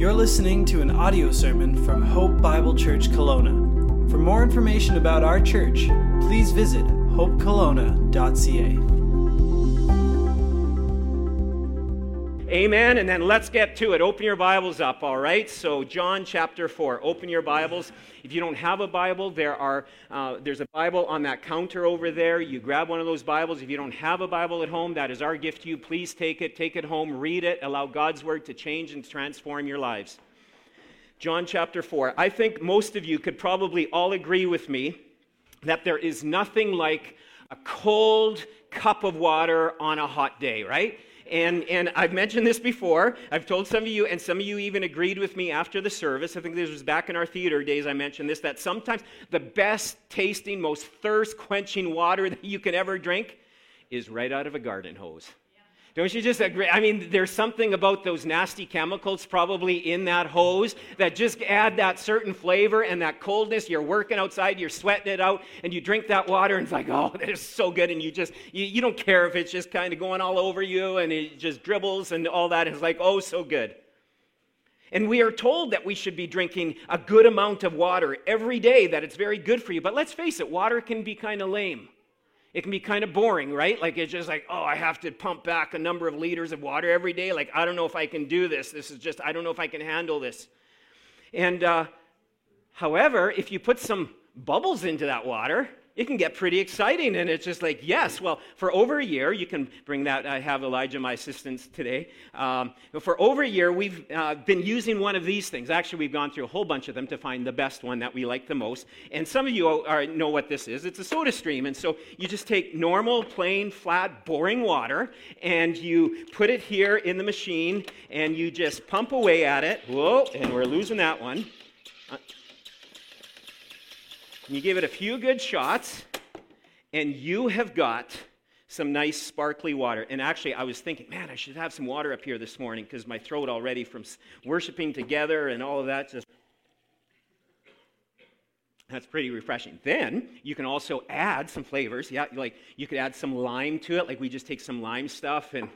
You're listening to an audio sermon from Hope Bible Church Kelowna. For more information about our church, please visit hopekelowna.ca. Amen. And then let's get to it. Open your Bibles up, all right? So, John chapter 4. Open your Bibles. If you don't have a Bible, there are, uh, there's a Bible on that counter over there. You grab one of those Bibles. If you don't have a Bible at home, that is our gift to you. Please take it, take it home, read it, allow God's Word to change and transform your lives. John chapter 4. I think most of you could probably all agree with me that there is nothing like a cold cup of water on a hot day, right? And, and I've mentioned this before. I've told some of you, and some of you even agreed with me after the service. I think this was back in our theater days. I mentioned this that sometimes the best tasting, most thirst quenching water that you can ever drink is right out of a garden hose. Don't you just agree? I mean, there's something about those nasty chemicals probably in that hose that just add that certain flavor and that coldness. You're working outside, you're sweating it out, and you drink that water, and it's like, oh, that is so good. And you just, you, you don't care if it's just kind of going all over you and it just dribbles and all that. It's like, oh, so good. And we are told that we should be drinking a good amount of water every day, that it's very good for you. But let's face it, water can be kind of lame. It can be kind of boring, right? Like it's just like, oh, I have to pump back a number of liters of water every day. Like, I don't know if I can do this. This is just, I don't know if I can handle this. And uh, however, if you put some bubbles into that water, it can get pretty exciting. And it's just like, yes, well, for over a year, you can bring that. I have Elijah, my assistant, today. Um, for over a year, we've uh, been using one of these things. Actually, we've gone through a whole bunch of them to find the best one that we like the most. And some of you are, know what this is it's a SodaStream. And so you just take normal, plain, flat, boring water, and you put it here in the machine, and you just pump away at it. Whoa, and we're losing that one. Uh, you give it a few good shots, and you have got some nice sparkly water. And actually, I was thinking, man, I should have some water up here this morning because my throat already from worshiping together and all of that just. That's pretty refreshing. Then you can also add some flavors. Yeah, like you could add some lime to it. Like we just take some lime stuff and,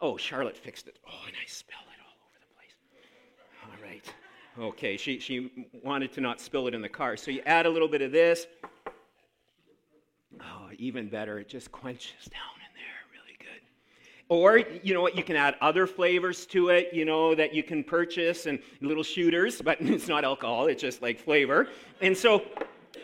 oh, Charlotte fixed it. Oh, nice I spilled it all over the place. All right. Okay, she, she wanted to not spill it in the car. So you add a little bit of this. Oh, even better, it just quenches down in there really good. Or, you know what, you can add other flavors to it, you know, that you can purchase and little shooters, but it's not alcohol, it's just like flavor. And so,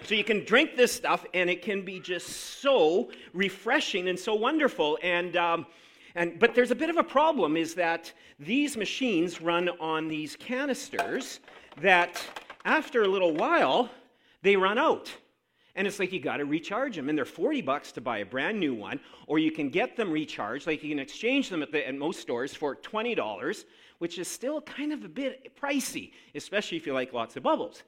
so you can drink this stuff and it can be just so refreshing and so wonderful. And, um, and, but there's a bit of a problem is that these machines run on these canisters that after a little while, they run out. And it's like you got to recharge them. And they're 40 bucks to buy a brand new one, or you can get them recharged. Like you can exchange them at, the, at most stores for $20, which is still kind of a bit pricey, especially if you like lots of bubbles.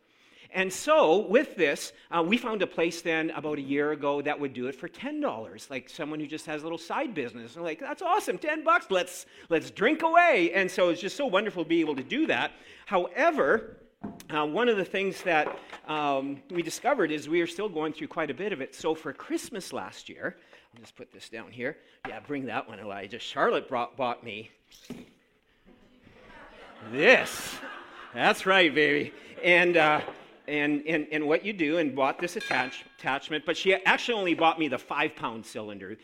And so, with this, uh, we found a place then about a year ago that would do it for $10, like someone who just has a little side business. And like, that's awesome, 10 bucks, let's, let's drink away. And so, it's just so wonderful to be able to do that. However, uh, one of the things that um, we discovered is we are still going through quite a bit of it. So, for Christmas last year, I'll just put this down here. Yeah, bring that one, Elijah. Charlotte brought, bought me this. That's right, baby. And, uh, and, and, and what you do and bought this attach, attachment, but she actually only bought me the five pound cylinder,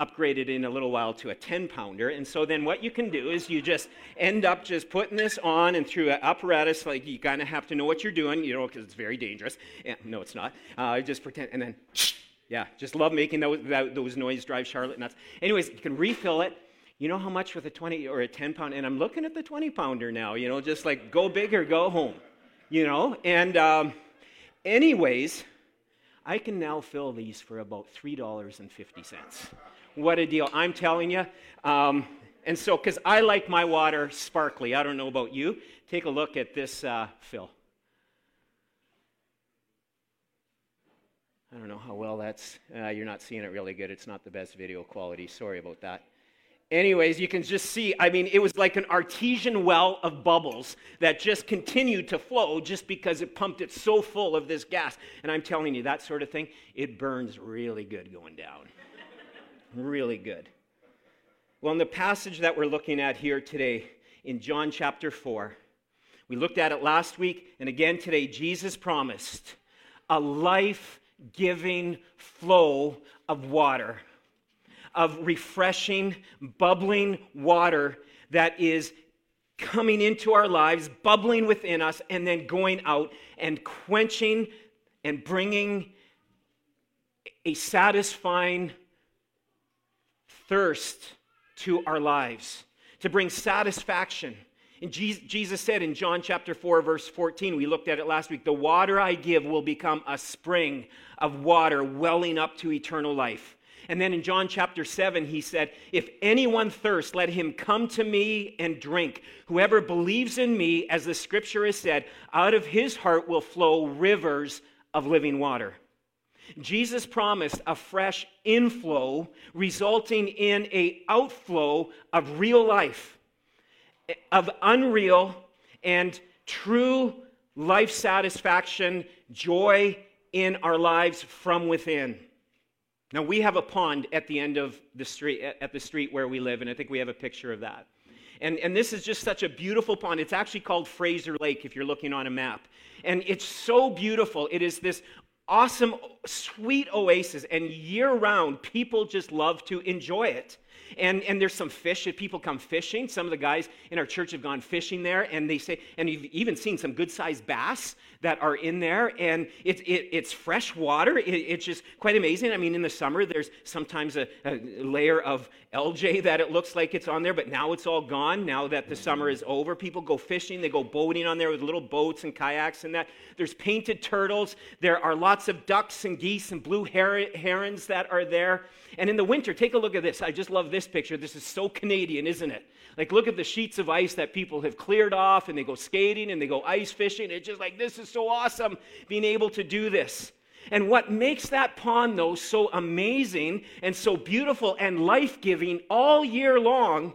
upgraded in a little while to a 10 pounder. And so then what you can do is you just end up just putting this on and through an apparatus, like you kind of have to know what you're doing, you know, because it's very dangerous. And, no, it's not. Uh, just pretend, and then, yeah, just love making those, that, those noise drive Charlotte nuts. Anyways, you can refill it. You know how much with a 20 or a 10 pound? And I'm looking at the 20 pounder now, you know, just like go big or go home you know? And, um, anyways, I can now fill these for about $3.50. What a deal. I'm telling you. Um, and so, because I like my water sparkly, I don't know about you. Take a look at this uh, fill. I don't know how well that's, uh, you're not seeing it really good. It's not the best video quality. Sorry about that. Anyways, you can just see, I mean, it was like an artesian well of bubbles that just continued to flow just because it pumped it so full of this gas. And I'm telling you, that sort of thing, it burns really good going down. really good. Well, in the passage that we're looking at here today, in John chapter 4, We looked at it last week, and again today, Jesus promised a life giving flow of water, of refreshing, bubbling water that is coming into our lives, bubbling within us, and then going out and quenching and bringing a satisfying thirst to our lives, to bring satisfaction. And Jesus said in John chapter 4, verse 14, we looked at it last week, the water I give will become a spring of water welling up to eternal life. And then in John chapter 7, he said, If anyone thirsts, let him come to me and drink. Whoever believes in me, as the scripture has said, out of his heart will flow rivers of living water. Jesus promised a fresh inflow resulting in a outflow of real life, of unreal and true life satisfaction, joy in our lives from within. Now we have a pond at the end of the street at the street where we live and I think we have a picture of that. And, and this is just such a beautiful pond. It's actually called Fraser Lake if you're looking on a map. And it's so beautiful. It is this awesome, sweet oasis, and year round, people just love to enjoy it. And, and there's some fish people come fishing. Some of the guys in our church have gone fishing there, and they say, and you've even seen some good sized bass that are in there, and it, it, it's fresh water. It, it's just quite amazing. I mean, in the summer, there's sometimes a, a, layer of algae that it looks like it's on there, but now it's all gone. Now that the summer is over, people go fishing, they go boating on there with little boats and kayaks and that. There's painted turtles. There are lots of ducks and geese and blue her- herons that are there. And in the winter, take a look at this. I just love this picture. This is so Canadian, isn't it? Like, look at the sheets of ice that people have cleared off, and they go skating and they go ice fishing. It's just like, this is so awesome being able to do this. And what makes that pond, though, so amazing and so beautiful and life giving all year long,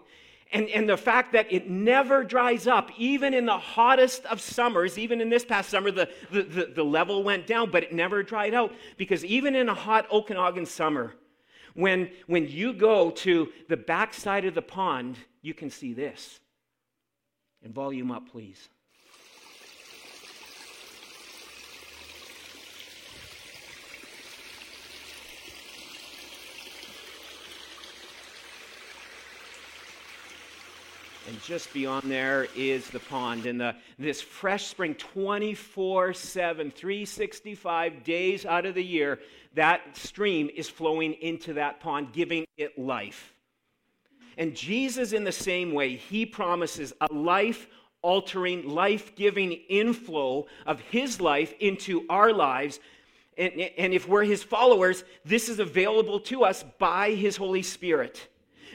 and, and the fact that it never dries up, even in the hottest of summers, even in this past summer, the, the, the, the level went down, but it never dried out. Because even in a hot Okanagan summer, when, when you go to the backside of the pond, you can see this. And volume up, please. And just beyond there is the pond. And the, this fresh spring, 24 7, 365 days out of the year, that stream is flowing into that pond, giving it life. And Jesus, in the same way, he promises a life altering, life giving inflow of his life into our lives. And, and if we're his followers, this is available to us by his Holy Spirit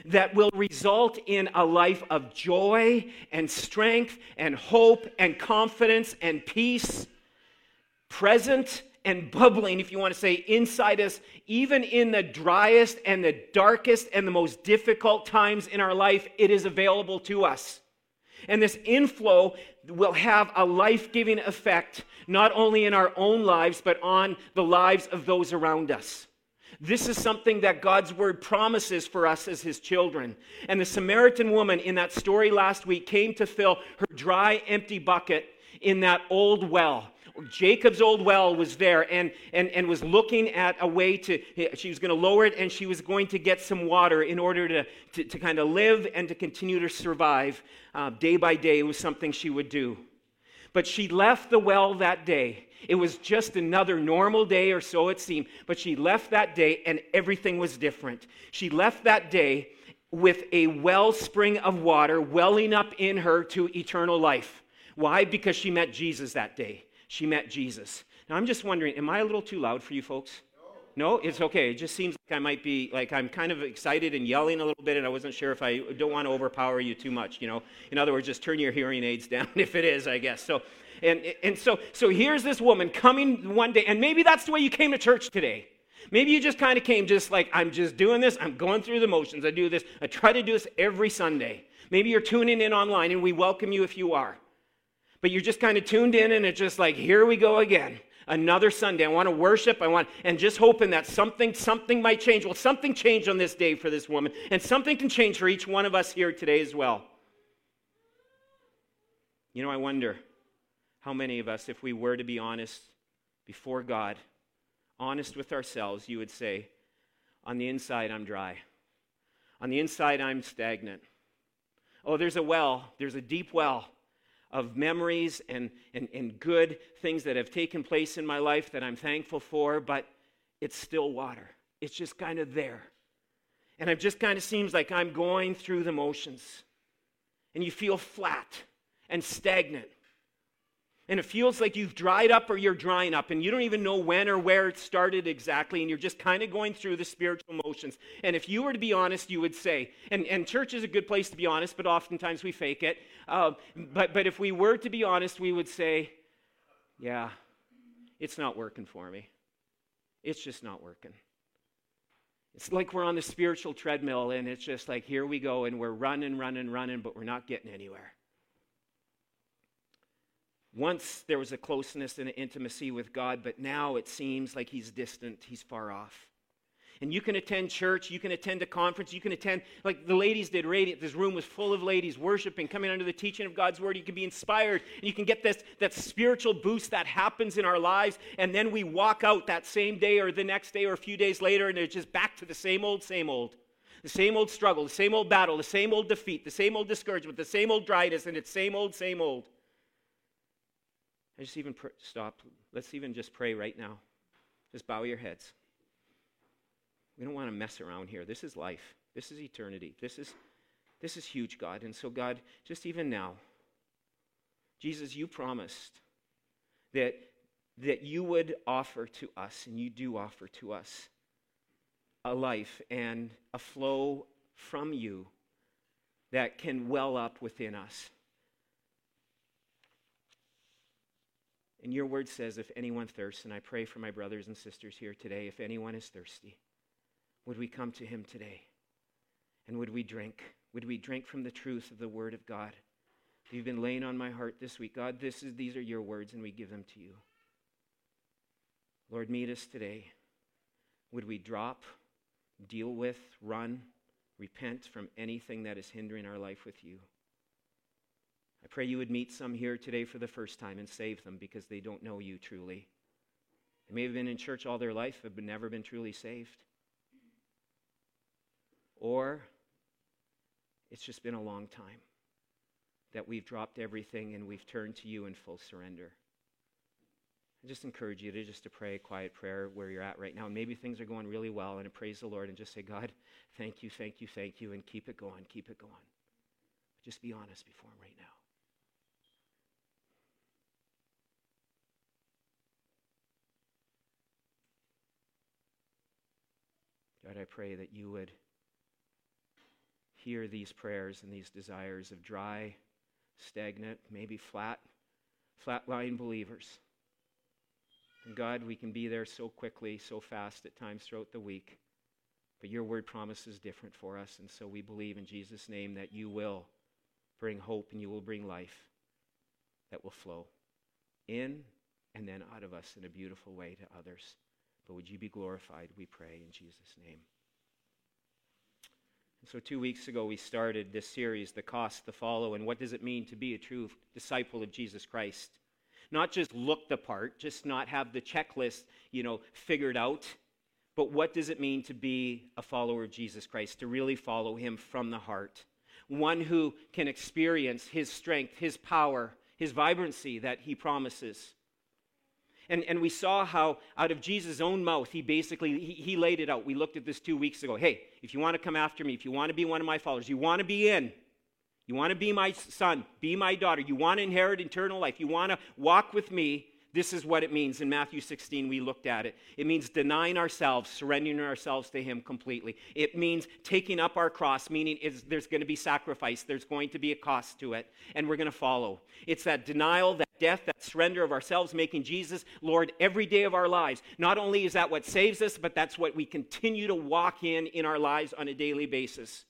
that will result in a life of joy and strength and hope and confidence and peace, present and bubbling, if you want to say, inside us, even in the driest and the darkest and the most difficult times in our life, it is available to us. And this inflow will have a life giving effect, not only in our own lives, but on the lives of those around us. This is something that God's word promises for us as his children. And the Samaritan woman in that story last week came to fill her dry, empty bucket in that old well. Jacob's old well was there and, and, and was looking at a way to, she was going to lower it and she was going to get some water in order to, to, to kind of live and to continue to survive uh, day by day. It was something she would do. But she left the well that day it was just another normal day, or so it seemed. But she left that day and everything was different. She left that day with a wellspring of water welling up in her to eternal life. Why? Because she met Jesus that day. She met Jesus. Now, I'm just wondering, am I a little too loud for you folks? No, it's okay. It just seems like I might be like I'm kind of excited and yelling a little bit, and I wasn't sure if I don't want to overpower you too much. You know, in other words, just turn your hearing aids down if it is, I guess. So, and, and so, so here's this woman coming one day, and maybe that's the way you came to church today. Maybe you just kind of came just like, I'm just doing this, I'm going through the motions, I do this, I try to do this every Sunday. Maybe you're tuning in online, and we welcome you if you are. But you're just kind of tuned in, and it's just like, here we go again. Another Sunday. I want to worship. I want, and just hoping that something, something might change. Well, something changed on this day for this woman, and something can change for each one of us here today as well. You know, I wonder How many of us, if we were to be honest before God, honest with ourselves, you would say, On the inside, I'm dry. On the inside, I'm stagnant. Oh, there's a well, there's a deep well of memories and, and, and good things that have taken place in my life that I'm thankful for, but it's still water. It's just kind of there. And it just kind of seems like I'm going through the motions. And you feel flat and stagnant. And it feels like you've dried up or you're drying up, and you don't even know when or where it started exactly, and you're just kind of going through the spiritual motions. And if you were to be honest, you would say, and, and church is a good place to be honest, but oftentimes we fake it. Uh, but, but if we were to be honest, we would say, yeah, it's not working for me. It's just not working. It's like we're on the spiritual treadmill, and it's just like, here we go, and we're running, running, running, but we're not getting anywhere. Once there was a closeness and an intimacy with God, but now it seems like he's distant, he's far off. And you can attend church, you can attend a conference, you can attend, like the ladies did, Radiant. This room was full of ladies worshiping, coming under the teaching of God's word. You can be inspired, and you can get this that spiritual boost that happens in our lives. And then we walk out that same day or the next day or a few days later, and it's just back to the same old, same old. The same old struggle, the same old battle, the same old defeat, the same old discouragement, the same old dryness, and it's same old, same old. I just even pr- stop. Let's even just pray right now. Just bow your heads. We don't want to mess around here. This is life. This is eternity. This is this is huge, God. And so God, just even now, Jesus, you promised that that you would offer to us and you do offer to us a life and a flow from you that can well up within us. And your word says, if anyone thirsts, and I pray for my brothers and sisters here today, if anyone is thirsty, would we come to him today? And would we drink? Would we drink from the truth of the word of God? You've been laying on my heart this week. God, this is, these are your words, and we give them to you. Lord, meet us today. Would we drop, deal with, run, repent from anything that is hindering our life with you? I pray you would meet some here today for the first time and save them because they don't know you truly. They may have been in church all their life, but never been truly saved. Or it's just been a long time that we've dropped everything and we've turned to you in full surrender. I just encourage you to just to pray a quiet prayer where you're at right now. And Maybe things are going really well and praise the Lord and just say, God, thank you, thank you, thank you, and keep it going, keep it going. But just be honest before Him right now. God, I pray that you would hear these prayers and these desires of dry, stagnant, maybe flat, flatline believers. And God, we can be there so quickly, so fast at times throughout the week. But your word promises different for us. And so we believe in Jesus' name that you will bring hope and you will bring life that will flow in and then out of us in a beautiful way to others. But would you be glorified, we pray, in Jesus' name. And so, two weeks ago, we started this series, The Cost The Follow, and what does it mean to be a true disciple of Jesus Christ? Not just look the part, just not have the checklist, you know, figured out, but what does it mean to be a follower of Jesus Christ, to really follow him from the heart? One who can experience his strength, his power, his vibrancy that he promises. And, and we saw how out of Jesus' own mouth, he basically, he, he laid it out. We looked at this two weeks ago. Hey, if you want to come after me, if you want to be one of my followers, you want to be in, you want to be my son, be my daughter, you want to inherit eternal life, you want to walk with me, this is what it means. In Matthew 16, we looked at it. It means denying ourselves, surrendering ourselves to Him completely. It means taking up our cross, meaning there's going to be sacrifice, there's going to be a cost to it, and we're going to follow. It's that denial, that death, that surrender of ourselves, making Jesus Lord every day of our lives. Not only is that what saves us, but that's what we continue to walk in in our lives on a daily basis.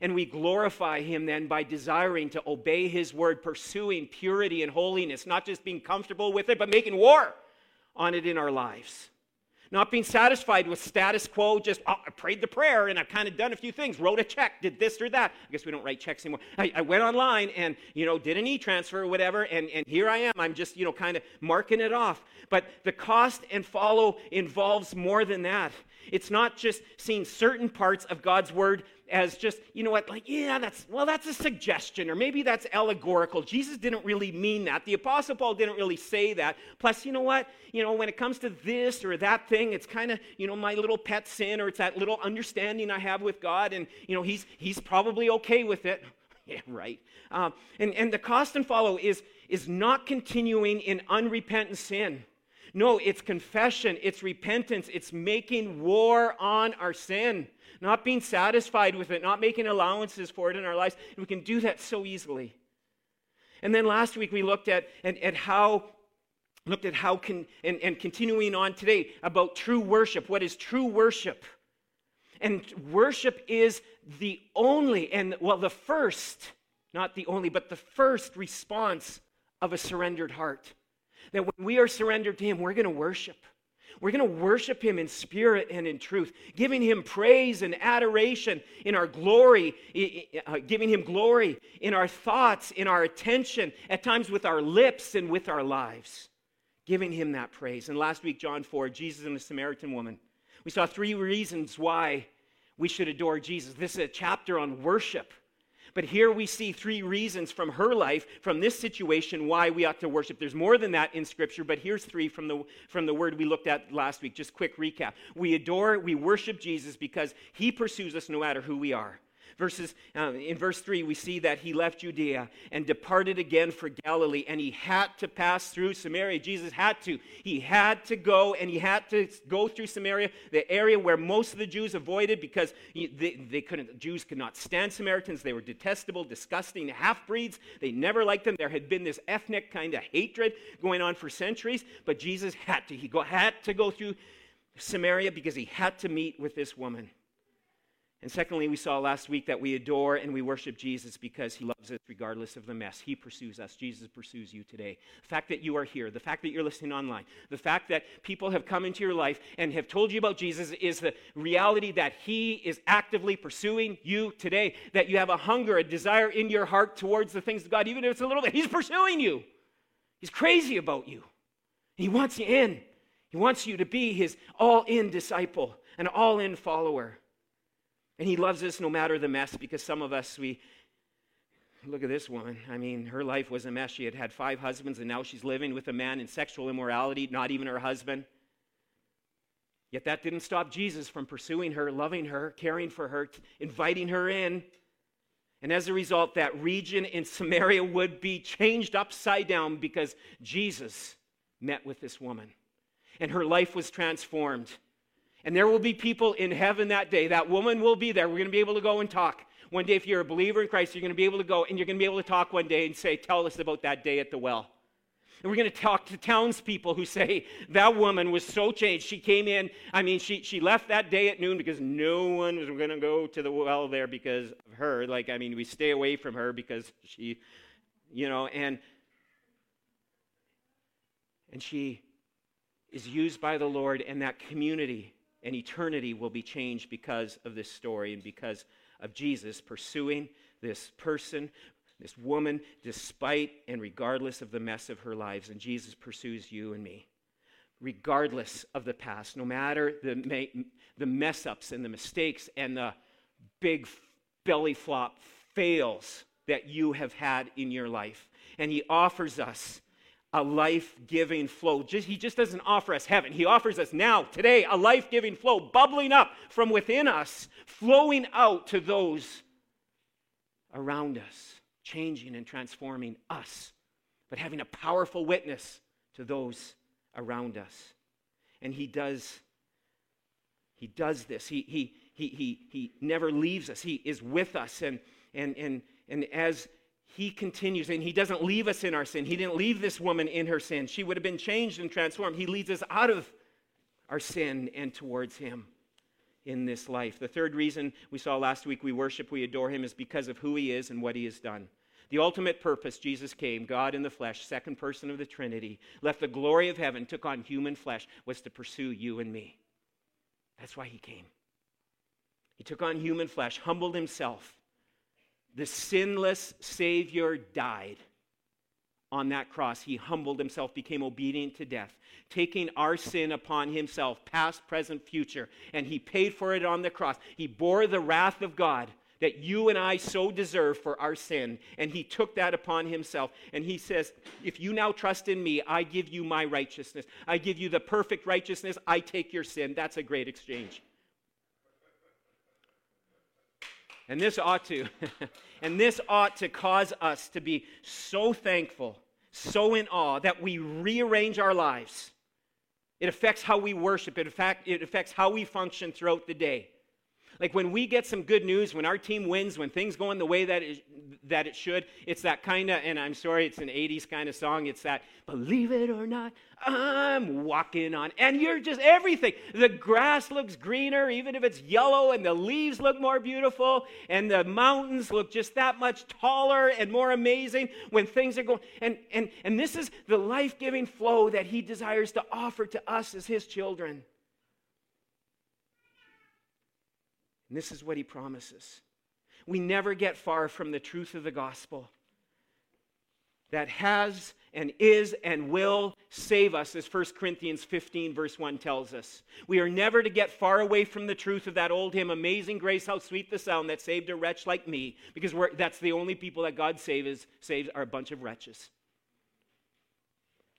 And we glorify him then by desiring to obey his word, pursuing purity and holiness, not just being comfortable with it, but making war on it in our lives. Not being satisfied with status quo, just, oh, I prayed the prayer and I've kind of done a few things, wrote a check, did this or that. I guess we don't write checks anymore. I, I went online and, you know, did an e transfer or whatever, and, and here I am. I'm just, you know, kind of marking it off. But the cost and follow involves more than that. It's not just seeing certain parts of God's word as just, you know what, like, yeah, that's, well, that's a suggestion, or maybe that's allegorical. Jesus didn't really mean that. The Apostle Paul didn't really say that. Plus, you know what, you know, when it comes to this or that thing, it's kind of, you know, my little pet sin, or it's that little understanding I have with God, and, you know, he's, he's probably okay with it. yeah, right. Um, and, and the cost and follow is, is not continuing in unrepentant sin. No, it's confession, it's repentance, it's making war on our sin, not being satisfied with it, not making allowances for it in our lives. And we can do that so easily. And then last week we looked at, at, at how looked at how can and, and continuing on today about true worship. What is true worship? And worship is the only and well the first, not the only, but the first response of a surrendered heart. That when we are surrendered to Him, we're going to worship. We're going to worship Him in spirit and in truth, giving Him praise and adoration in our glory, uh, giving Him glory in our thoughts, in our attention, at times with our lips and with our lives, giving Him that praise. And last week, John 4, Jesus and the Samaritan woman. We saw three reasons why we should adore Jesus. This is a chapter on worship. But here we see three reasons from her life, from this situation, why we ought to worship. There's more than that in Scripture, but here's three from the, from the word we looked at last week. Just quick recap. We adore, we worship Jesus because he pursues us no matter who we are. Verses, uh, in verse 3, we see that he left Judea and departed again for Galilee, and he had to pass through Samaria. Jesus had to. He had to go, and he had to go through Samaria, the area where most of the Jews avoided because they, they couldn't, Jews could not stand Samaritans. They were detestable, disgusting half breeds. They never liked them. There had been this ethnic kind of hatred going on for centuries, but Jesus had to. He go, had to go through Samaria because he had to meet with this woman. And secondly, we saw last week that we adore and we worship Jesus because he loves us regardless of the mess. He pursues us. Jesus pursues you today. The fact that you are here, the fact that you're listening online, the fact that people have come into your life and have told you about Jesus is the reality that he is actively pursuing you today. That you have a hunger, a desire in your heart towards the things of God, even if it's a little bit. He's pursuing you. He's crazy about you. He wants you in. He wants you to be his all in disciple, an all in follower. And he loves us no matter the mess because some of us, we look at this woman. I mean, her life was a mess. She had had five husbands and now she's living with a man in sexual immorality, not even her husband. Yet that didn't stop Jesus from pursuing her, loving her, caring for her, inviting her in. And as a result, that region in Samaria would be changed upside down because Jesus met with this woman. And her life was transformed. And there will be people in heaven that day. That woman will be there. We're going to be able to go and talk. One day, if you're a believer in Christ, you're going to be able to go and you're going to be able to talk one day and say, Tell us about that day at the well. And we're going to talk to townspeople who say, That woman was so changed. She came in, I mean, she, she left that day at noon because no one was going to go to the well there because of her. Like, I mean, we stay away from her because she, you know, and and she is used by the Lord and that community and eternity will be changed because of this story and because of Jesus pursuing this person, this woman, despite and regardless of the mess of her lives. And Jesus pursues you and me, regardless of the past, no matter the, the mess ups and the mistakes and the big belly flop fails that you have had in your life. And He offers us a life giving flow. Just, he just doesn't offer us heaven. He offers us now, today, a life giving flow bubbling up from within us, flowing out to those around us, changing and transforming us, but having a powerful witness to those around us. And he does. He does this. He, he, he, he, he never leaves us. He is with us. And, and, and, and as he continues and he doesn't leave us in our sin. He didn't leave this woman in her sin. She would have been changed and transformed. He leads us out of our sin and towards him in this life. The third reason we saw last week we worship, we adore him is because of who he is and what he has done. The ultimate purpose, Jesus came, God in the flesh, second person of the Trinity, left the glory of heaven, took on human flesh, was to pursue you and me. That's why he came. He took on human flesh, humbled himself. The sinless Savior died on that cross. He humbled himself, became obedient to death, taking our sin upon himself, past, present, future, and he paid for it on the cross. He bore the wrath of God that you and I so deserve for our sin. And he took that upon himself. And he says, If you now trust in me, I give you my righteousness. I give you the perfect righteousness. I take your sin. That's a great exchange. And this ought to, and this ought to cause us to be so thankful, so in awe that we rearrange our lives. It affects how we worship. It, affect, it affects how we function throughout the day. Like when we get some good news, when our team wins, when things go in the way that it, that it should, it's that kind of, and I'm sorry, it's an 80s kind of song. It's that, believe it or not, I'm walking on. And you're just everything. The grass looks greener, even if it's yellow, and the leaves look more beautiful, and the mountains look just that much taller and more amazing when things are going. And, and, and this is the life giving flow that He desires to offer to us as His children. And this is what he promises. We never get far from the truth of the gospel that has and is and will save us, as 1 Corinthians 15, verse 1 tells us. We are never to get far away from the truth of that old hymn, Amazing Grace, how sweet the sound that saved a wretch like me, because that's the only people that God saves, saves are a bunch of wretches.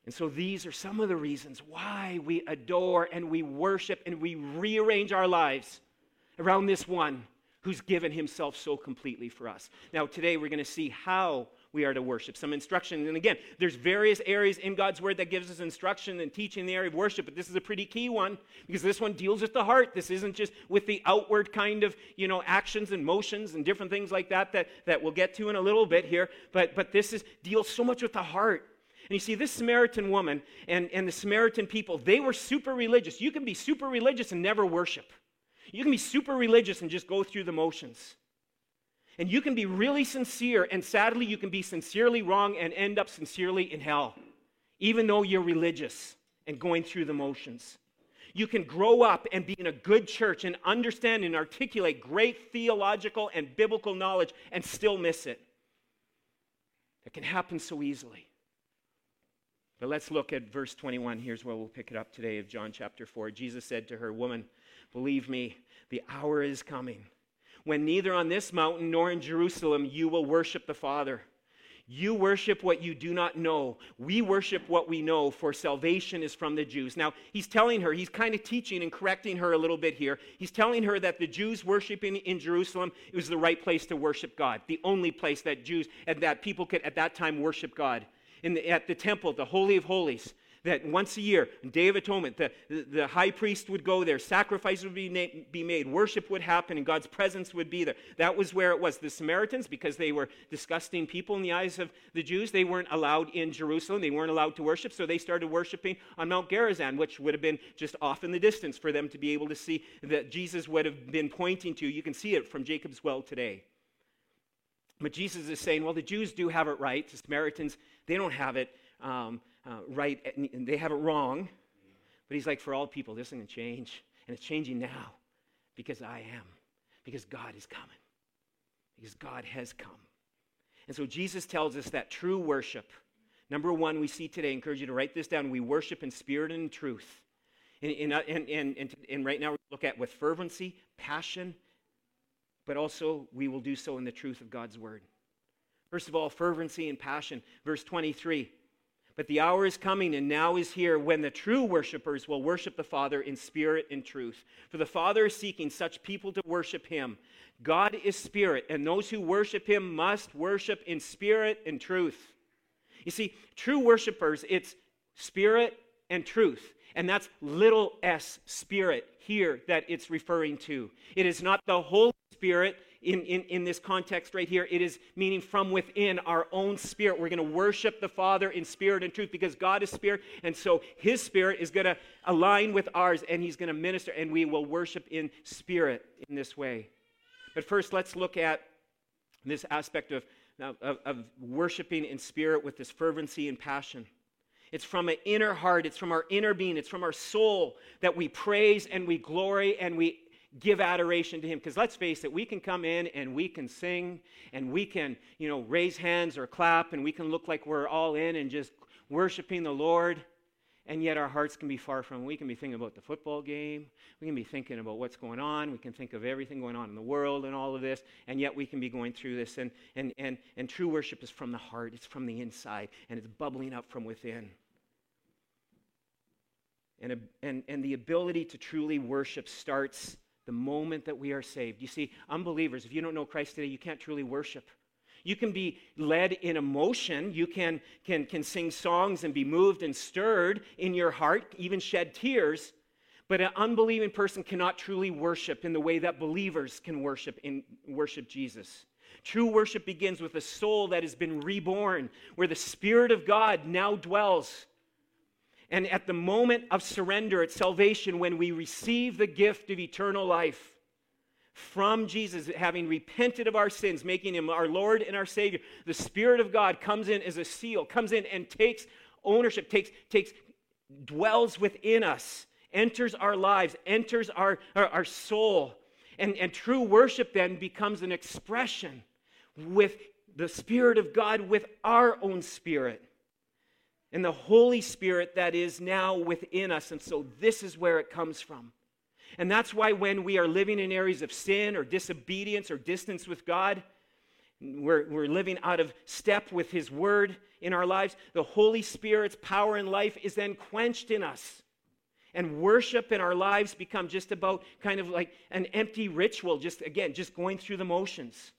And so these are some of the reasons why we adore and we worship and we rearrange our lives around this one who's given himself so completely for us. Now, today we're going to see how we are to worship, some instruction. And again, there's various areas in God's word that gives us instruction and teaching in the area of worship, but this is a pretty key one because this one deals with the heart. This isn't just with the outward kind of, you know, actions and motions and different things like that that, that we'll get to in a little bit here, but, but this is deals so much with the heart. And you see, this Samaritan woman and, and the Samaritan people, they were super religious. You can be super religious and never worship. You can be super religious and just go through the motions. And you can be really sincere, and sadly, you can be sincerely wrong and end up sincerely in hell, even though you're religious and going through the motions. You can grow up and be in a good church and understand and articulate great theological and biblical knowledge and still miss it. That can happen so easily. But let's look at verse 21. Here's where we'll pick it up today of John chapter 4. Jesus said to her, Woman, Believe me, the hour is coming when neither on this mountain nor in Jerusalem you will worship the Father. You worship what you do not know. We worship what we know, for salvation is from the Jews. Now, he's telling her, he's kind of teaching and correcting her a little bit here. He's telling her that the Jews worshiping in Jerusalem it was the right place to worship God, the only place that Jews and that people could at that time worship God. In the, at the temple, the Holy of Holies, that once a year, Day of Atonement, the, the high priest would go there, sacrifices would be, na- be made, worship would happen, and God's presence would be there. That was where it was. The Samaritans, because they were disgusting people in the eyes of the Jews, they weren't allowed in Jerusalem. They weren't allowed to worship, so they started worshiping on Mount Gerizim, which would have been just off in the distance for them to be able to see that Jesus would have been pointing to. You can see it from Jacob's well today. But Jesus is saying, well, the Jews do have it right. The Samaritans, they don't have it. Um, uh, right, and they have it wrong. But he's like, for all people, this is going to change. And it's changing now because I am, because God is coming, because God has come. And so Jesus tells us that true worship, number one, we see today, I encourage you to write this down. We worship in spirit and in truth. And, and, and, and, and right now, we look at with fervency, passion, but also we will do so in the truth of God's word. First of all, fervency and passion. Verse 23 but the hour is coming and now is here when the true worshipers will worship the Father in spirit and truth. For the Father is seeking such people to worship him. God is spirit, and those who worship him must worship in spirit and truth. You see, true worshipers, it's spirit and truth. And that's little s, spirit, here that it's referring to. It is not the Holy Spirit in, in, in this context right here, it is meaning from within our own spirit. We're going to worship the Father in spirit and truth because God is spirit. And so his spirit is going to align with ours and he's going to minister, and we will worship in spirit in this way. But first, let's look at this aspect of, of, of worshiping in spirit with this fervency and passion. It's from an inner heart, it's from our inner being, it's from our soul that we praise and we glory and we give adoration to him. Because let's face it we can come in and we can sing and we can you know raise hands or clap and we can look like we're all in and just worshiping the lord. And yet our hearts can be far from we can be thinking about the football game. We can be thinking about what's going on. We can think of everything going on in the world and all of this. And yet we can be going through this and and and, and true worship is from the heart. It's from the inside and it's bubbling up from within. And, and, and the ability to truly worship starts the moment that we are saved. You see, unbelievers, if you don't know Christ today, you can't truly worship. You can be led in emotion. You can, can, can sing songs and be moved and stirred in your heart, even shed tears. But an unbelieving person cannot truly worship in the way that believers can worship in worship Jesus. True worship begins with a soul that has been reborn, where the Spirit of God now dwells. And at the moment of surrender, at salvation, when we receive the gift of eternal life from Jesus, having repented of our sins, making him our Lord and our Savior, the Spirit of God comes in as a seal, comes in and takes ownership, takes, takes, dwells within us, enters our lives, enters our, our, our soul. And, and true worship then becomes an expression with the Spirit of God, with our own spirit and the Holy Spirit that is now within us. And so this is where it comes from. And that's why when we are living in areas of sin or disobedience or distance with God, we're, we're living out of step with His Word in our lives, the Holy Spirit's power and life is then quenched in us. And worship in our lives become just about kind of like an empty ritual, just again, just going through the motions.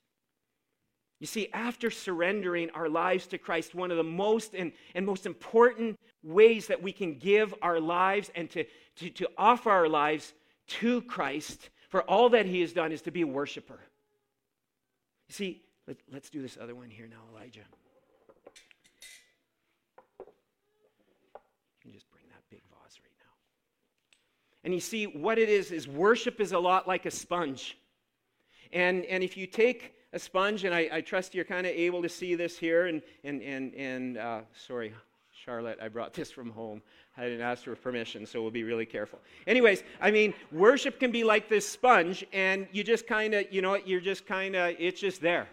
You see, after surrendering our lives to Christ, one of the most and, and most important ways that we can give our lives and to, to, to offer our lives to Christ for all that He has done is to be a worshiper. You see, let, let's do this other one here now, Elijah. You just bring that big vase right now. And you see, what it is, is worship is a lot like a sponge. And, and if you take a sponge, and I, I trust you're kind of able to see this here. And, and, and, and uh, sorry, Charlotte, I brought this from home. I didn't ask for permission, so we'll be really careful. Anyways, I mean, worship can be like this sponge, and you just kind of, you know, you're just kind of, it's just there.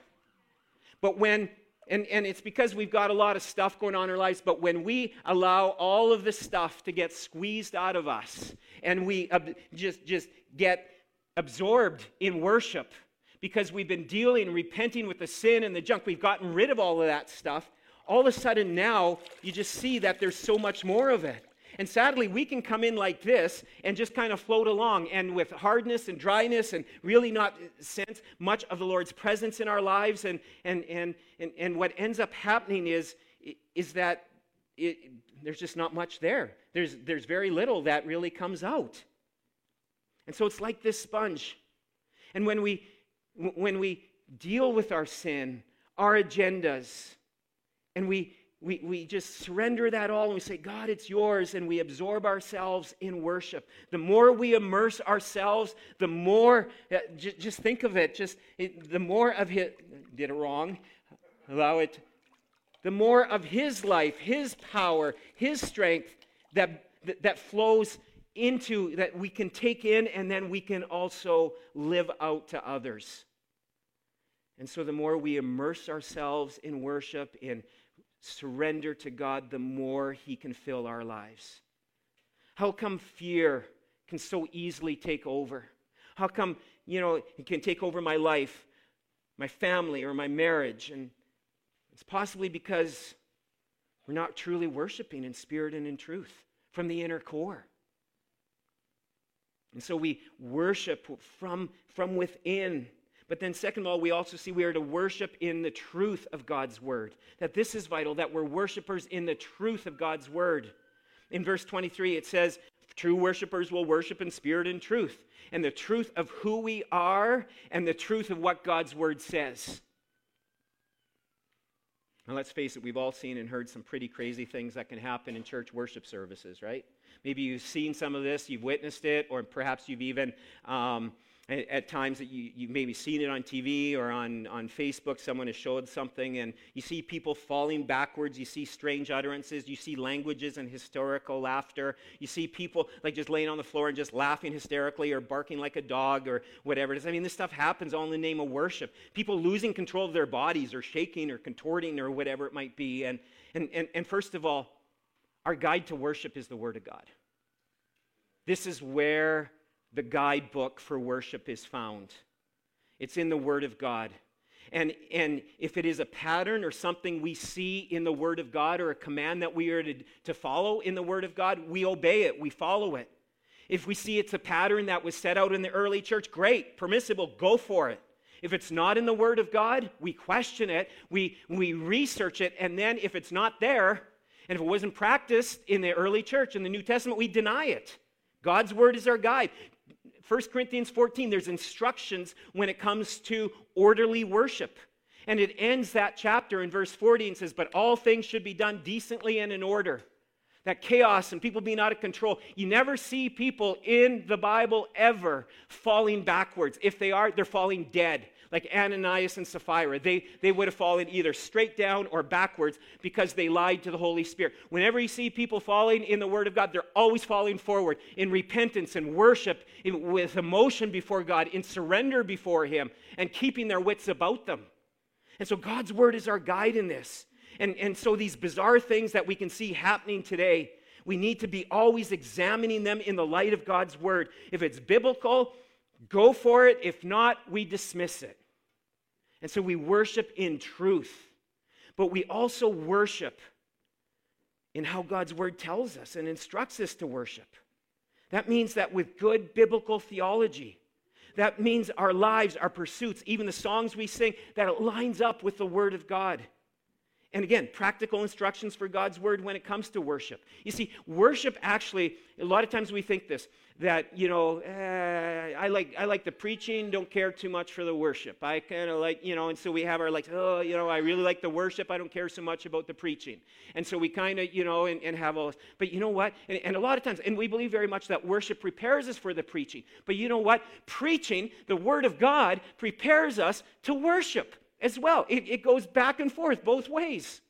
But when, and, and it's because we've got a lot of stuff going on in our lives, but when we allow all of the stuff to get squeezed out of us, and we just, just get absorbed in worship, because we've been dealing, repenting with the sin and the junk. We've gotten rid of all of that stuff. All of a sudden now, you just see that there's so much more of it. And sadly, we can come in like this and just kind of float along, and with hardness and dryness, and really not sense much of the Lord's presence in our lives. And, and, and, and, and what ends up happening is, is that it, there's just not much there. There's, there's very little that really comes out. And so it's like this sponge. And when we when we deal with our sin, our agendas, and we, we, we just surrender that all and we say, God, it's yours, and we absorb ourselves in worship. The more we immerse ourselves, the more, uh, j- just think of it, just it, the more of His, did it wrong, allow it, the more of His life, His power, His strength that, that, that flows into that we can take in and then we can also live out to others. And so, the more we immerse ourselves in worship, in surrender to God, the more He can fill our lives. How come fear can so easily take over? How come, you know, it can take over my life, my family, or my marriage? And it's possibly because we're not truly worshiping in spirit and in truth from the inner core. And so we worship from, from within. But then, second of all, we also see we are to worship in the truth of God's word. That this is vital, that we're worshipers in the truth of God's word. In verse 23, it says, True worshipers will worship in spirit and truth, and the truth of who we are and the truth of what God's word says. Now, let's face it, we've all seen and heard some pretty crazy things that can happen in church worship services, right? Maybe you've seen some of this, you've witnessed it, or perhaps you've even um, at times that you, you've maybe seen it on TV or on, on Facebook, someone has showed something, and you see people falling backwards, you see strange utterances, you see languages and hysterical laughter, you see people like just laying on the floor and just laughing hysterically or barking like a dog or whatever it is. I mean, this stuff happens all in the name of worship. People losing control of their bodies or shaking or contorting or whatever it might be. And, and, and, and first of all, our guide to worship is the Word of God. This is where the guidebook for worship is found. It's in the Word of God. And, and if it is a pattern or something we see in the Word of God or a command that we are to, to follow in the Word of God, we obey it, we follow it. If we see it's a pattern that was set out in the early church, great, permissible, go for it. If it's not in the Word of God, we question it, we, we research it, and then if it's not there, and if it wasn't practiced in the early church, in the New Testament, we deny it. God's Word is our guide. 1 Corinthians 14, there's instructions when it comes to orderly worship. And it ends that chapter in verse 40 and says, But all things should be done decently and in order. That chaos and people being out of control. You never see people in the Bible ever falling backwards. If they are, they're falling dead like Ananias and Sapphira. They, they would have fallen either straight down or backwards because they lied to the Holy Spirit. Whenever you see people falling in the Word of God, they're always falling forward in repentance and worship, in, with emotion before God, in surrender before Him, and keeping their wits about them. And so God's Word is our guide in this. And, and so these bizarre things that we can see happening today, we need to be always examining them in the light of God's Word. If it's biblical, go for it. If not, we dismiss it. And so we worship in truth, but we also worship in how God's word tells us and instructs us to worship. That means that with good biblical theology, that means our lives, our pursuits, even the songs we sing, that it lines up with the word of God. And again, practical instructions for God's word when it comes to worship. You see, worship actually, a lot of times we think this that, you know, eh, I, like, I like the preaching, don't care too much for the worship. I kind of like, you know, and so we have our like, oh, you know, I really like the worship, I don't care so much about the preaching. And so we kind of, you know, and, and, have all this. But you know what? And, and a lot of times, and we believe very much that worship prepares us for the preaching. But you know what? Preaching, the word of God, prepares us to worship as well. It, it goes back and forth both ways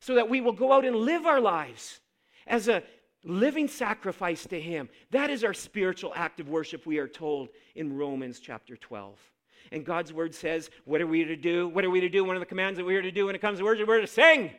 so that we will go out and live our lives as a living sacrifice to Him. That is our spiritual act of worship, we are told in Romans chapter 12. And God's word says, What are we to do? What are we to do? One of the commands that we are to do when it comes to worship, we're to sing.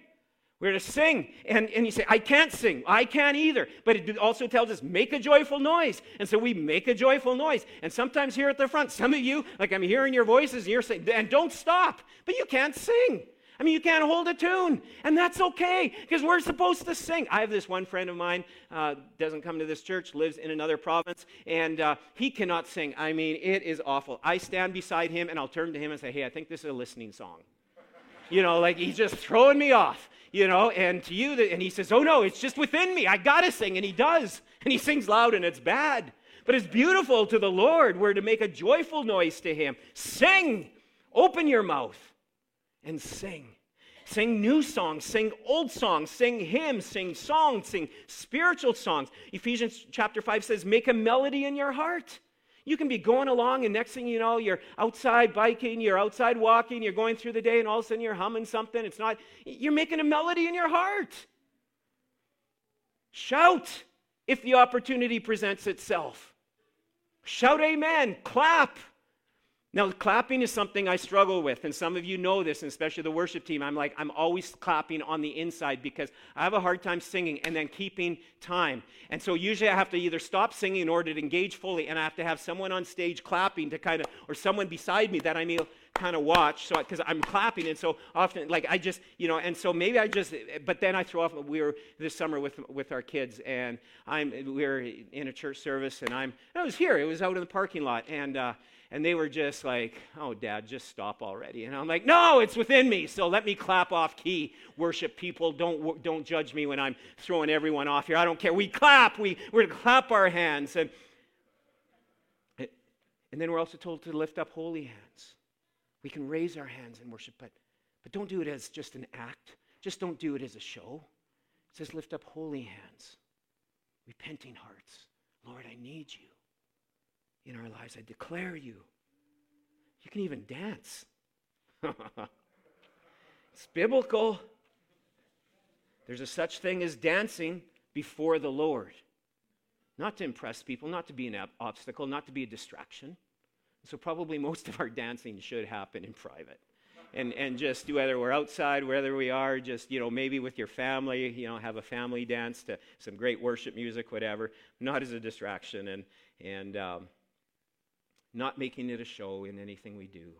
We're to sing. And, and you say, I can't sing. I can't either. But it also tells us, make a joyful noise. And so we make a joyful noise. And sometimes here at the front, some of you, like I'm hearing your voices, and you're saying, and don't stop. But you can't sing. I mean, you can't hold a tune, and that's okay because we're supposed to sing. I have this one friend of mine, uh, doesn't come to this church, lives in another province, and uh, he cannot sing. I mean, it is awful. I stand beside him and I'll turn to him and say, Hey, I think this is a listening song. You know, like he's just throwing me off you know, and to you, and he says, Oh no, it's just within me. I got to sing. And he does. And he sings loud, and it's bad. But it's beautiful to the Lord. We're to make a joyful noise to him. Sing. Open your mouth and sing. Sing new songs, sing old songs, sing hymns, sing songs, sing spiritual songs. Ephesians chapter 5 says, Make a melody in your heart. You can be going along, and next thing you know, you're outside biking, you're outside walking, you're going through the day, and all of a sudden you're humming something. It's not, you're making a melody in your heart. Shout if the opportunity presents itself. Shout amen, clap. Now, clapping is something I struggle with, and some of you know this, and especially the worship team. I'm like, I'm always clapping on the inside because I have a hard time singing and then keeping time. And so usually I have to either stop singing in order to engage fully, and I have to have someone on stage clapping to kind of, or someone beside me that I may kind of watch, so because I'm clapping, and so often, like I just, you know, and so maybe I just, but then I throw off. We were this summer with with our kids, and I'm we were in a church service, and I'm I was here. It was out in the parking lot, and. Uh, and they were just like, oh, dad, just stop already. And I'm like, no, it's within me. So let me clap off key. Worship people, don't, don't judge me when I'm throwing everyone off here. I don't care. We clap. We, we're to clap our hands. And, eh, and then we're also told to lift up holy hands. We can raise our hands in worship, but, but don't do it as just an act. Just don't do it as a show. It says, lift up holy hands, repenting hearts. Lord, I need you in our lives. I declare you. You can even dance. it's biblical. There's a such thing as dancing before the Lord. Not to impress people, not to be an obstacle, not to be a distraction. So, probably most of our dancing should happen in private. And, and just whether we're outside, whether we are, just, you know, maybe with your family, you know, have a family dance to some great worship music, whatever, not as a distraction and, and um, not making it a show in anything we do.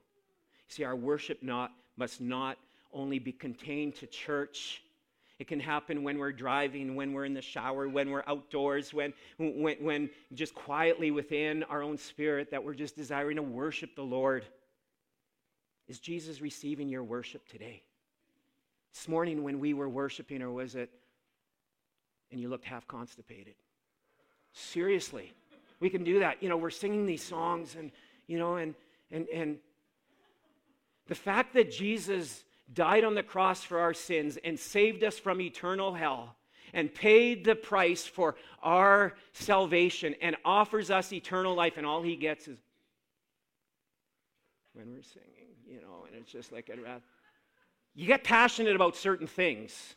See, our worship not, must not only be contained to church it can happen when we're driving, when we're in the shower, when we're outdoors, when, when, when just quietly within our own spirit that we're just desiring to worship the Lord. Is Jesus receiving your worship today? This morning when we were worshiping, or was it, and you looked half constipated? Seriously, we can do that. You know, we're singing these songs, and, you know, and, and, and the fact that Jesus died on the cross for our sins and saved us from eternal hell and paid the price for our salvation and offers us eternal life, and all he gets is when we're singing, you know, and it's just like I'd rather. You get passionate about certain things.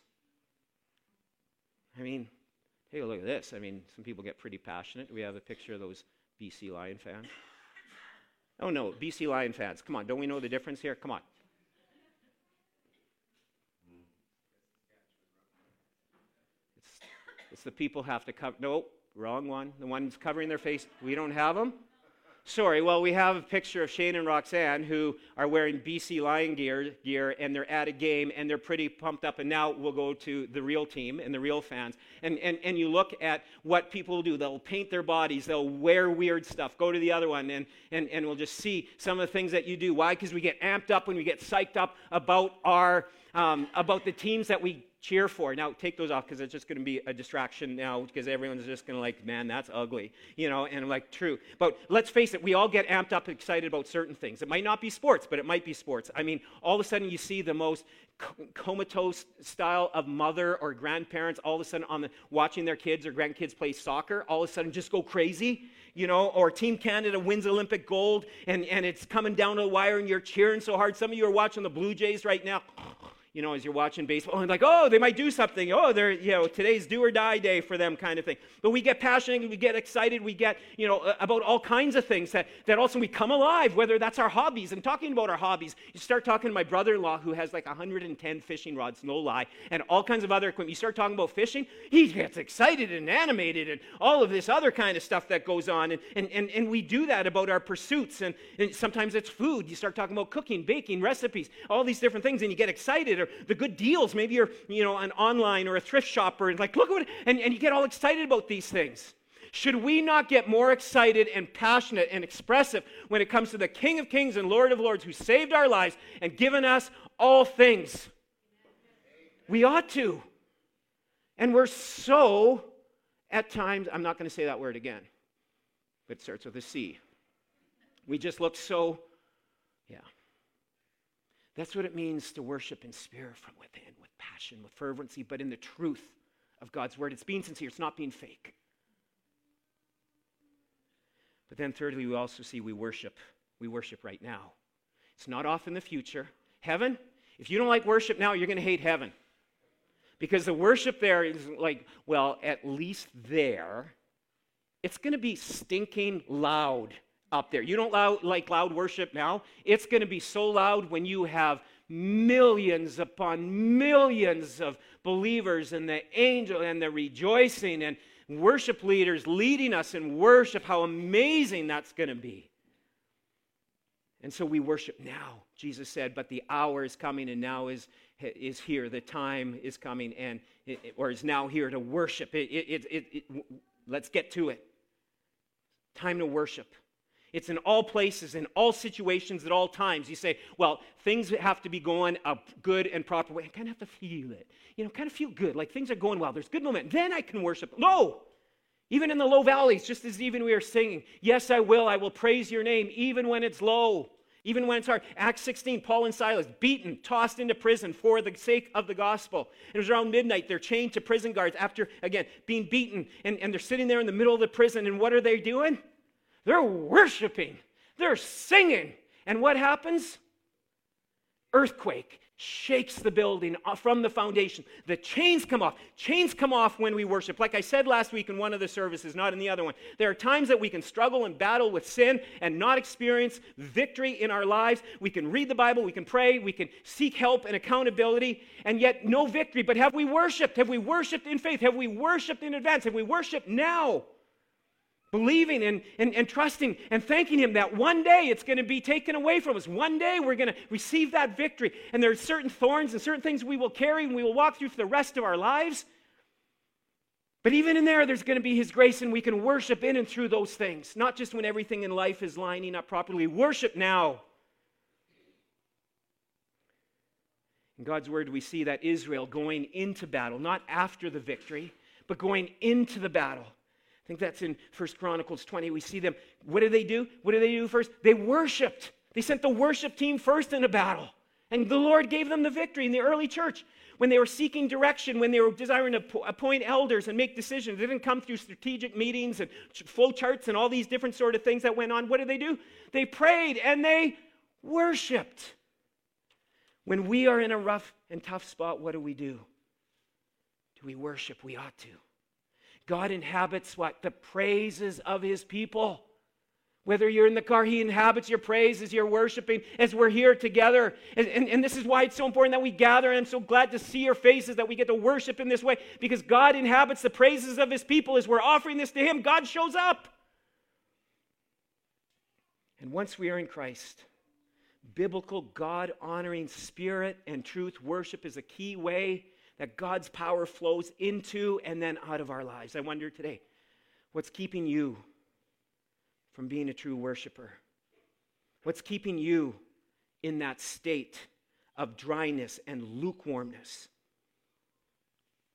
I mean, a look at this. I mean, some people get pretty passionate. We have a picture of those BC Lion fans. Oh no, BC Lion fans. Come on, don't we know the difference here? Come on. It's the people have to cover. Nope, wrong one. The ones covering their face, we don't have them. Sorry, well, we have a picture of Shane and Roxanne who are wearing BC Lion gear, gear and they're at a game and they're pretty pumped up. And now we'll go to the real team and the real fans. And, and, and you look at what people do. They'll paint their bodies, they'll wear weird stuff. Go to the other one and, and, and we'll just see some of the things that you do. Why? Because we get amped up when we get psyched up about, our, um, about the teams that we cheer for. Now, take those off because it's just going to be a distraction now because everyone's just going to like, man, that's ugly, you know, and I'm like, true. But let's face it, we all get amped up excited about certain things. It might not be sports, but it might be sports. I mean, all of a sudden you see the most comatose style of mother or grandparents all of a sudden on the, watching their kids or grandkids play soccer, all of a sudden just go crazy you know, or Team Canada wins Olympic gold and, and it's coming down to the wire and you're cheering so hard. Some of you are watching the Blue Jays right now you know, as you're watching baseball, and like, oh, they might do something. Oh, they're, you know, today's do or die day for them kind of thing. But we get passionate, we get excited, we get, you know, about all kinds of things that, that also we come alive, whether that's our hobbies. And talking about our hobbies, you start talking to my brother in law who has like 110 fishing rods, no lie, and all kinds of other equipment. You start talking about fishing, he gets excited and animated and all of this other kind of stuff that goes on. And, and, and, and we do that about our pursuits. And, and sometimes it's food. You start talking about cooking, baking, recipes, all these different things, and you get excited or the good deals. Maybe you're, you know, an online or a thrift shopper and like, look at what, and, and you get all excited about these things. Should we not get more excited and passionate and expressive when it comes to the King of Kings and Lord of Lords who saved our lives and given us all things? We ought to. And we're so, at times, I'm not going to say that word again, but it starts with a C. We just look so. That's what it means to worship in spirit from within, with passion, with fervency, but in the truth of God's word. It's being sincere, it's not being fake. But then, thirdly, we also see we worship. We worship right now. It's not off in the future. Heaven, if you don't like worship now, you're going to hate heaven. Because the worship there is like, well, at least there, it's going to be stinking loud up there. You don't loud, like loud worship now? It's going to be so loud when you have millions upon millions of believers and the angel and the rejoicing and worship leaders leading us in worship, how amazing that's going to be. And so we worship now, Jesus said, but the hour is coming and now is, is here. The time is coming and, or is now here to worship. It, it, it, let's get to it. Time to worship. It's in all places, in all situations, at all times. You say, well, things have to be going a good and proper way. I kind of have to feel it. You know, kind of feel good. Like things are going well. There's good moment. Then I can worship. No! Even in the low valleys, just as even we are singing, yes, I will. I will praise your name, even when it's low, even when it's hard. Acts 16, Paul and Silas, beaten, tossed into prison for the sake of the gospel. It was around midnight. They're chained to prison guards after, again, being beaten. And, and they're sitting there in the middle of the prison. And what are they doing? They're worshiping, they're singing. And what happens? Earthquake shakes the building from the foundation. The chains come off. Chains come off when we worship. Like I said last week in one of the services, not in the other one. There are times that we can struggle and battle with sin and not experience victory in our lives. We can read the Bible, we can pray, we can seek help and accountability, and yet no victory. But have we worshiped? Have we worshiped in faith? Have we worshiped in advance? Have we worshiped now? Believing and, and, and trusting and thanking Him that one day it's going to be taken away from us. One day we're going to receive that victory. And there are certain thorns and certain things we will carry and we will walk through for the rest of our lives. But even in there, there's going to be His grace, and we can worship in and through those things, not just when everything in life is lining up properly. Worship now. In God's Word, we see that Israel going into battle, not after the victory, but going into the battle think that's in First Chronicles 20. We see them. What did they do? What did they do first? They worshiped. They sent the worship team first in a battle. And the Lord gave them the victory in the early church. When they were seeking direction, when they were desiring to appoint elders and make decisions, they didn't come through strategic meetings and flow charts and all these different sort of things that went on. What did they do? They prayed and they worshiped. When we are in a rough and tough spot, what do we do? Do we worship? We ought to. God inhabits what? The praises of his people. Whether you're in the car, he inhabits your praises, you're worshiping as we're here together. And, and, and, this is why it's so important that we gather. And I'm so glad to see your faces that we get to worship in this way because God inhabits the praises of his people as we're offering this to him. God shows up. And once we are in Christ, biblical, God honoring spirit and truth worship is a key way that God's power flows into and then out of our lives. I wonder today, what's keeping you from being a true worshiper? What's keeping you in that state of dryness and lukewarmness?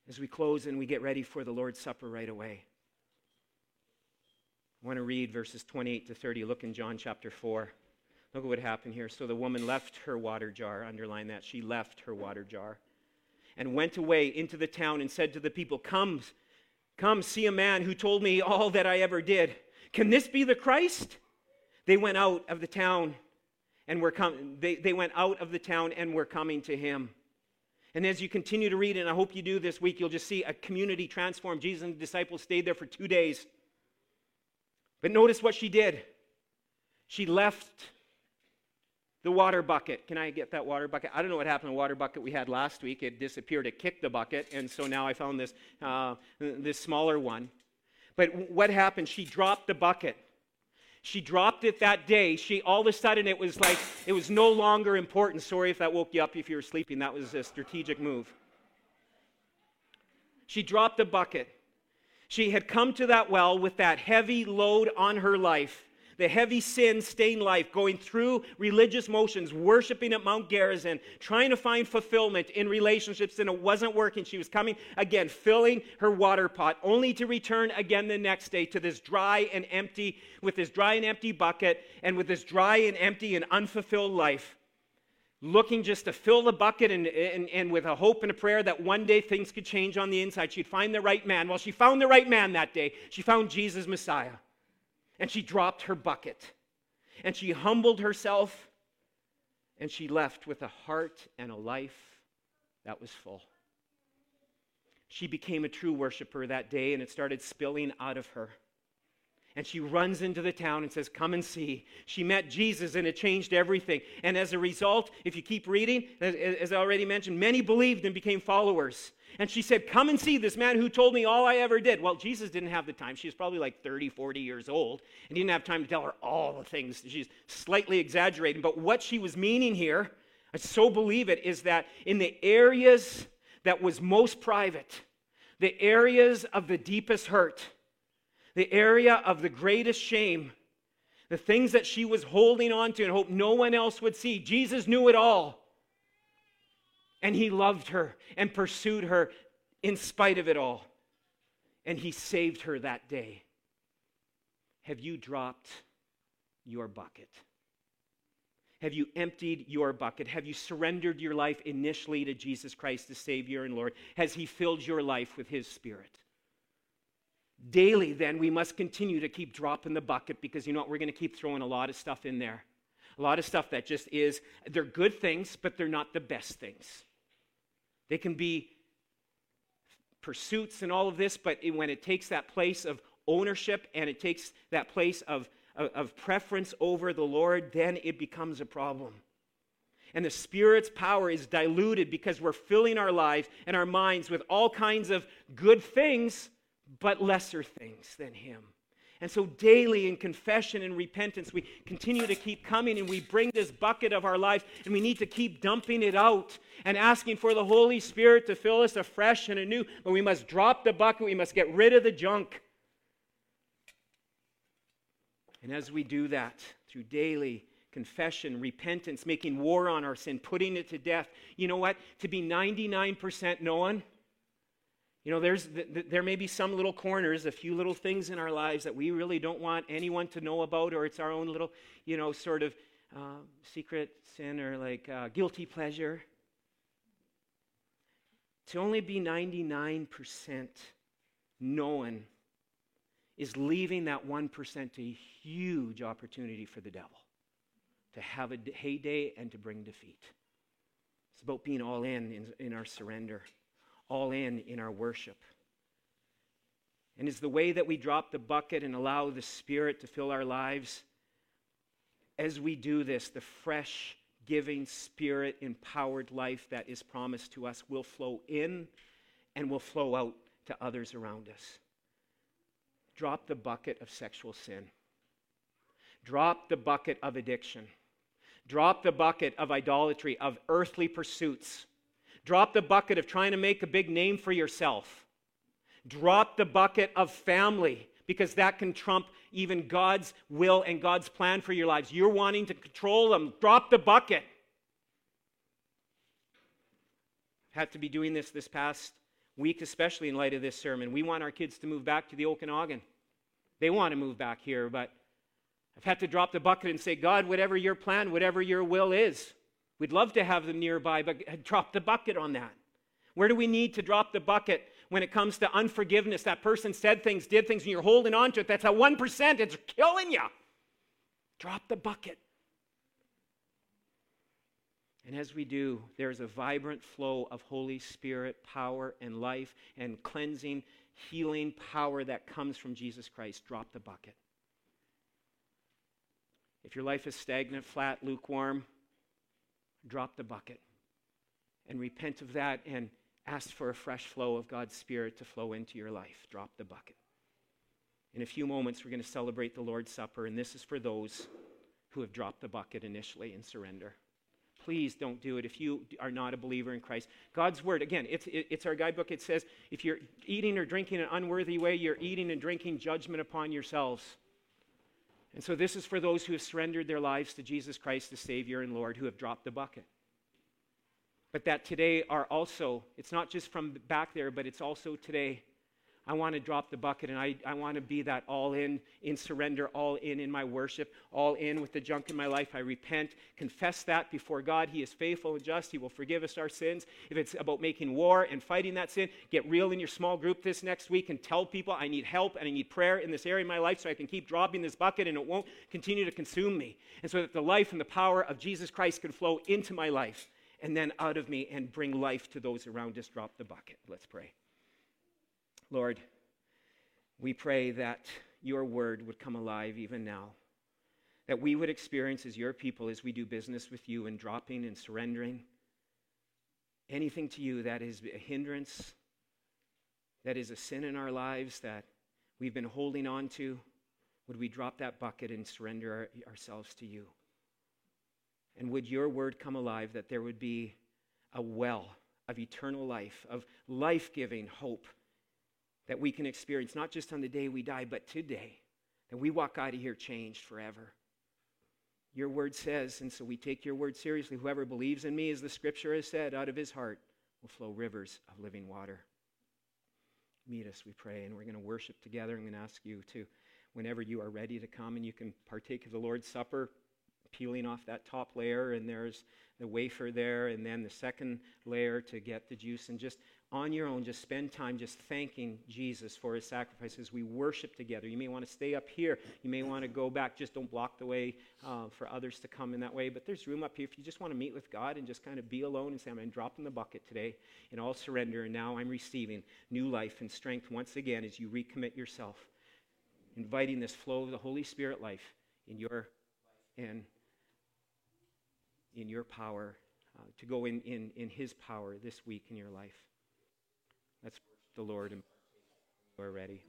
As we close and we get ready for the Lord's Supper right away. I want to read verses 28 to 30. Look in John chapter 4. Look at what happened here. So the woman left her water jar. Underline that. She left her water jar and went away into the town and said to the people, Come, come, see a man who told me all that I ever did. Can this be the Christ? They went out of the town and were coming. They, they went out of the town and were coming to him. And as you continue to read, and I hope you do this week, you'll just see a community transformed. Jesus and the disciples stayed there for two days. But notice what she did. She left the water bucket. Can I get that water bucket? I don't know what happened to the water bucket we had last week. It disappeared. It kicked the bucket, and so now I found this, uh, this smaller one. But what happened? She dropped the bucket. She dropped it that day. She all of a sudden it was like it was no longer important. Sorry if that woke you up if you were sleeping. That was a strategic move. She dropped the bucket. She had come to that well with that heavy load on her life the heavy sin stained life, going through religious motions, worshiping at Mount Gerizim, trying to find fulfillment in relationships, and it wasn't working. She was coming again, filling her water pot, only to return again the next day to this dry and empty, with this dry and empty bucket, and with this dry and empty and unfulfilled life looking just to fill the bucket and, and, and, with a hope and a prayer that one day things could change on the inside. She'd find the right man. Well, she found the right man that day. She found Jesus Messiah and she dropped her bucket and she humbled herself and she left with a heart and a life that was full. She became a true worshiper that day and it started spilling out of her and she runs into the town and says, Come and see. She met Jesus and it changed everything. And as a result, if you keep reading, as I already mentioned, many believed and became followers. And she said, Come and see this man who told me all I ever did. Well, Jesus didn't have the time. She was probably like 30, 40 years old, and he didn't have time to tell her all the things. She's slightly exaggerating. But what she was meaning here, I so believe it, is that in the areas that was most private, the areas of the deepest hurt, the area of the greatest shame, the things that she was holding on to and hoped no one else would see. Jesus knew it all. And he loved her and pursued her in spite of it all. And he saved her that day. Have you dropped your bucket? Have you emptied your bucket? Have you surrendered your life initially to Jesus Christ, the Savior and Lord? Has He filled your life with His Spirit? Daily, then, we must continue to keep dropping the bucket because you know what? We're going to keep throwing a lot of stuff in there. A lot of stuff that just is, they're good things, but they're not the best things. They can be pursuits and all of this, but when it takes that place of ownership and it takes that place of, of, of preference over the Lord, then it becomes a problem. And the Spirit's power is diluted because we're filling our lives and our minds with all kinds of good things, but lesser things than Him. And so, daily in confession and repentance, we continue to keep coming and we bring this bucket of our life and we need to keep dumping it out and asking for the Holy Spirit to fill us afresh and anew. But we must drop the bucket, we must get rid of the junk. And as we do that through daily confession, repentance, making war on our sin, putting it to death, you know what? To be 99% known you know, there's, there may be some little corners, a few little things in our lives that we really don't want anyone to know about, or it's our own little, you know, sort of uh, secret sin or like uh, guilty pleasure. To only be 99% known is leaving that 1% a huge opportunity for the devil to have a heyday and to bring defeat. It's about being all in in, in our surrender all in in our worship. And is the way that we drop the bucket and allow the Spirit to fill our lives. As we do this, the fresh, giving, Spirit empowered life that is promised to us will flow in and will flow out to others around us. Drop the bucket of sexual sin. Drop the bucket of addiction. Drop the bucket of idolatry, of earthly pursuits. Drop the bucket of trying to make a big name for yourself. Drop the bucket of family because that can trump even God's will and God's plan for your lives. You're wanting to control them. Drop the bucket. I've had to be doing this this past week, especially in light of this sermon. We want our kids to move back to the Okanagan. They want to move back here, but I've had to drop the bucket and say, God, whatever your plan, whatever your will is, We'd love to have them nearby, but drop the bucket on that. Where do we need to drop the bucket when it comes to unforgiveness? That person said things, did things, and you're holding on to it. That's a 1%. It's killing you. Drop the bucket. And as we do, there's a vibrant flow of Holy Spirit power and life and cleansing, healing power that comes from Jesus Christ. Drop the bucket. If your life is stagnant, flat, lukewarm, drop the bucket and repent of that and ask for a fresh flow of God's Spirit to flow into your life. Drop the bucket. In a few moments, we're going to celebrate the Lord's Supper, and this is for those who have dropped the bucket initially in surrender. Please don't do it if you are not a believer in Christ. God's Word, again, it's, it's our guidebook. It says if you're eating or drinking in an unworthy way, you're eating and drinking judgment upon yourselves. And so this is for those who have surrendered their lives to Jesus Christ, the Savior and Lord, who have dropped the bucket. But that today are also, it's not just from back there, but it's also today I want to drop the bucket and I, I want to be that all in, in surrender, all in in my worship, all in with the junk in my life. I repent, confess that before God. He is faithful and just. He will forgive us our sins. If it's about making war and fighting that sin, get real in your small group this next week and tell people I need help and I need prayer in this area of my life so I can keep dropping this bucket and it won't continue to consume me. And so that the life and the power of Jesus Christ can flow into my life and then out of me and bring life to those around us. Drop the bucket. Let's pray. Lord, we pray that your word would come alive even now. That we would experience as your people, as we do business with you, and dropping and surrendering anything to you that is a hindrance, that is a sin in our lives that we've been holding on to, would we drop that bucket and surrender our, ourselves to you? And would your word come alive that there would be a well of eternal life, of life giving hope that we can experience, not just on the day we die, but today, that we walk out of here changed forever. Your word says, and so we take your word seriously. Whoever believes in me, as the scripture has said, out of his heart will flow rivers of living water. Meet us, we pray, and we're going to worship together. I'm going to ask you to, whenever you are ready to come and you can partake of the Lord's Supper peeling off that top layer, and there's the wafer there, and then the second layer to get the juice. And just on your own, just spend time just thanking Jesus for his sacrifices. We worship together. You may want to stay up here. You may want to go back. Just don't block the way uh, for others to come in that way. But there's room up here if you just want to meet with God and just kind of be alone and say, I'm dropping the bucket today and all surrender. And now I'm receiving new life and strength once again as you recommit yourself, inviting this flow of the Holy Spirit life in your and in your power, uh, to go in, in, in His power this week in your life. Let's the Lord and we're ready.